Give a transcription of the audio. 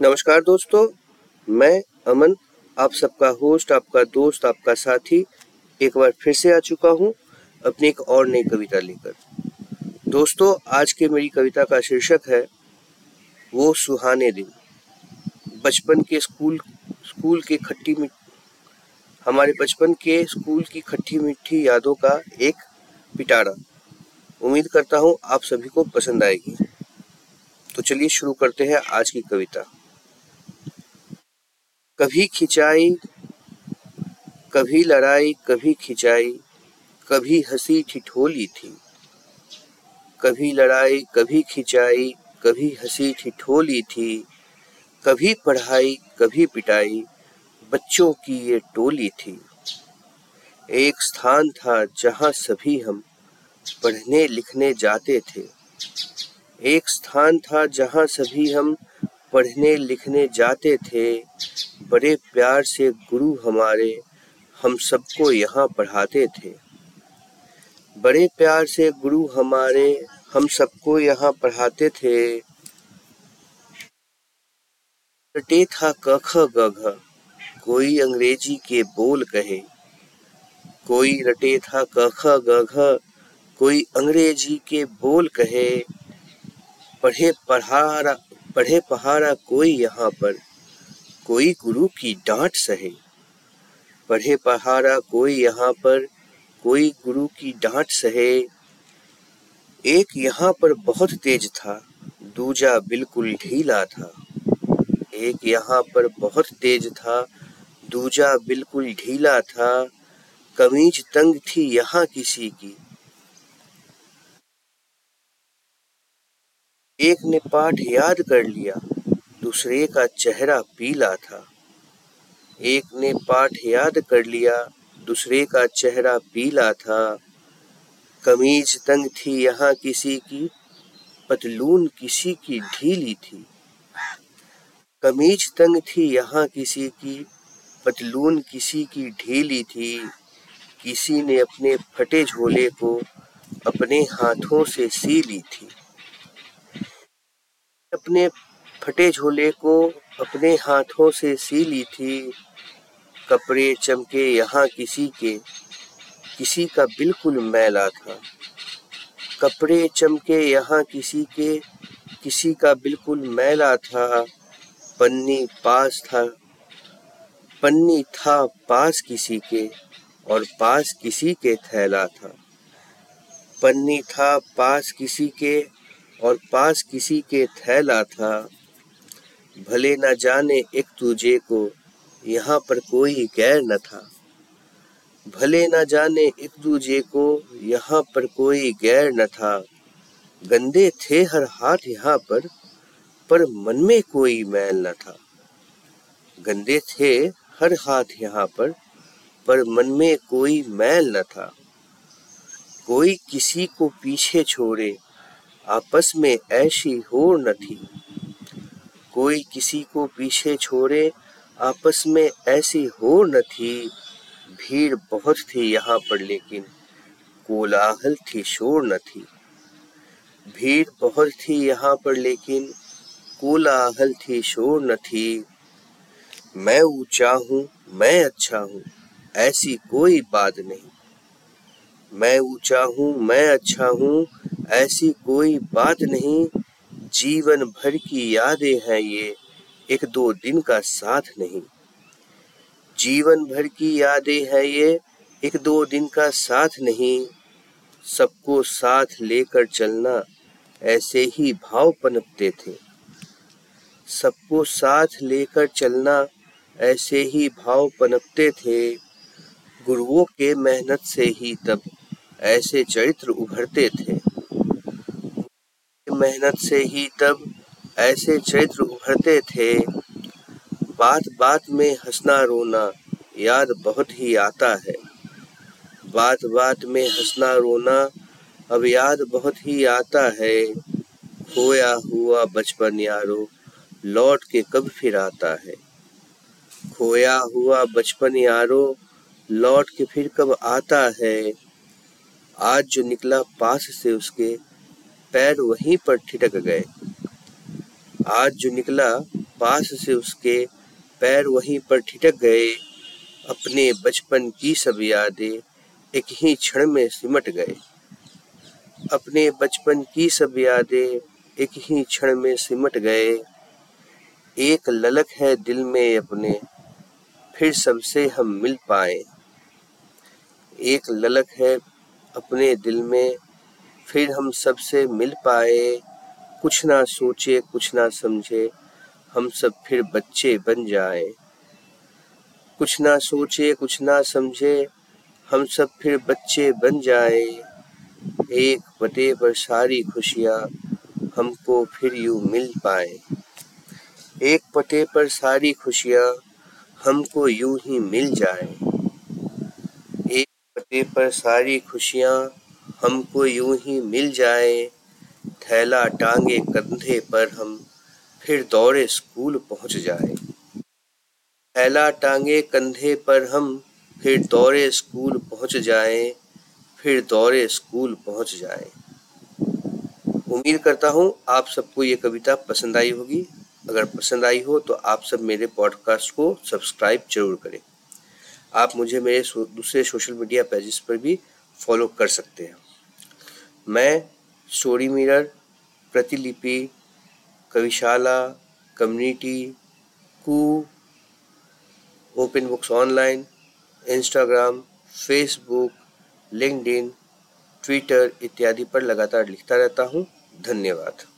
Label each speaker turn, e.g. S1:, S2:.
S1: नमस्कार दोस्तों, मैं अमन, आप सबका होस्ट आपका दोस्त, आपका साथी एक बार फिर से आ चुका हूँ अपनी एक और नई कविता लेकर। दोस्तों, आज के मेरी कविता का शीर्षक है, वो सुहाने दिन। बचपन के स्कूल स्कूल के खट्टी हमारे बचपन के स्कूल की खट्टी मीठी यादों का एक पिटारा। उम्मीद करता हूँ आप सभी को पसंद आएगी। तो चलिए शुरू करते हैं आज की कविता। कभी खिंचाई, कभी लड़ाई, कभी खिंचाई, कभी हँसी ठिठोली थी। कभी लड़ाई, कभी खिंचाई, कभी हँसी ठिठोली थी। कभी पढ़ाई, कभी पिटाई, बच्चों की ये टोली थी। एक स्थान था जहाँ सभी हम पढ़ने लिखने जाते थे। एक स्थान था जहाँ सभी हम पढ़ने लिखने जाते थे, बड़े प्यार से गुरु हमारे हम सबको यहाँ पढ़ाते थे। बड़े प्यार से गुरु हमारे हम सबको यहाँ पढ़ाते थे। रटे था कख गघ, कोई अंग्रेज़ी के बोल कहे। कोई रटे था कख गघ, कोई अंग्रेज़ी के बोल कहे। पढ़े पढ़ारा पढ़े पहाड़ा कोई यहाँ पर, कोई गुरु की डांट सहे। पढ़े पहाड़ा कोई यहाँ पर, कोई गुरु की डांट सहे। एक यहाँ पर बहुत तेज था, दूजा बिल्कुल ढीला था। एक यहाँ पर बहुत तेज था, दूजा बिल्कुल ढीला था। कमीज तंग थी यहाँ किसी की। एक ने पाठ याद कर लिया, दूसरे का चेहरा पीला था। एक ने पाठ याद कर लिया, दूसरे का चेहरा पीला था। कमीज तंग थी यहाँ किसी की, पतलून किसी की ढीली थी। कमीज तंग थी यहाँ किसी की, पतलून किसी की ढीली थी। किसी ने अपने फटे झोले को अपने हाथों से सी ली थी। अपने फटे झोले को अपने हाथों से सी ली थी। कपड़े चमके यहाँ किसी के, किसी का बिल्कुल मैला था। कपड़े चमके यहाँ किसी के, किसी का बिल्कुल मैला था। पन्नी पास था, पन्नी था पास किसी के और पास किसी के थैला था। पन्नी था पास किसी के और पास किसी के थैला था। भले न जाने एक तुझे को, यहाँ पर कोई गैर न था। भले न जाने एक दूजे को, यहाँ पर कोई गैर न था। गंदे थे हर हाथ यहाँ पर पर मन में कोई मैल न था। गंदे थे हर हाथ यहाँ पर पर मन में कोई मैल न था। कोई किसी को पीछे छोड़े आपस में ऐसी हो न थी। कोई किसी को पीछे छोड़े, आपस में ऐसी हो न थी। भीड़ बहुत थी यहाँ पर, लेकिन कोलाहल थी, शोर न थी। भीड़ बहुत थी यहाँ पर, लेकिन कोलाहल थी, शोर न थी। मैं ऊँचा हूँ, मैं अच्छा हूँ, ऐसी कोई बात नहीं। मैं ऊँचा हूँ, मैं अच्छा हूँ ऐसी कोई बात नहीं। जीवन भर की यादें हैं ये, एक दो दिन का साथ नहीं। जीवन भर की यादें हैं ये, एक दो दिन का साथ नहीं। सबको साथ लेकर चलना ऐसे ही भाव पनपते थे। सबको साथ लेकर चलना ऐसे ही भाव पनपते थे। गुरुओं के मेहनत से ही तब ऐसे चरित्र उभरते थे। मेहनत से ही तब ऐसे चरित्र उभरते थे। बात बात में हंसना रोना याद बहुत ही आता है। बात बात में हंसना रोना अब याद बहुत ही आता है। खोया हुआ बचपन यारो लौट के कब फिर आता है। खोया हुआ बचपन यारो लौट के फिर कब आता है। आज जो निकला पास से उसके पैर वहीं पर ठिटक गए। आज जो निकला पास से उसके पैर वहीं पर ठिटक गए, अपने बचपन की सब यादें एक ही क्षण में सिमट गए। अपने बचपन की सब यादें एक ही क्षण में सिमट गए। एक ललक है दिल में अपने, फिर सबसे हम मिल पाए। एक ललक है अपने दिल में फिर हम सबसे मिल पाए। कुछ ना सोचे, कुछ ना समझे, हम सब फिर बच्चे बन जाए। कुछ ना सोचे, कुछ ना समझे, हम सब फिर बच्चे बन जाए। एक पते पर सारी खुशियाँ हमको फिर यूँ मिल पाए। एक पते पर सारी खुशियाँ हमको यूँ ही मिल जाए। एक पते पर सारी खुशियाँ हमको यूँ ही मिल जाए। थैला टांगे कंधे पर हम फिर दौड़े स्कूल पहुँच जाए। थैला टांगे कंधे पर हम फिर दौड़े स्कूल पहुँच जाए। फिर दौड़े स्कूल पहुँच जाए। उम्मीद करता हूँ आप सबको ये कविता पसंद आई होगी। अगर पसंद आई हो तो आप सब मेरे पॉडकास्ट को सब्सक्राइब ज़रूर करें। आप मुझे मेरे दूसरे सोशल मीडिया पेजेस पर भी फॉलो कर सकते हैं। मैं Story Mirror Pratilipi, Kavishala community Koo Open Books Online Instagram Facebook LinkedIn Twitter इत्यादि पर लगातार लिखता रहता हूँ। धन्यवाद।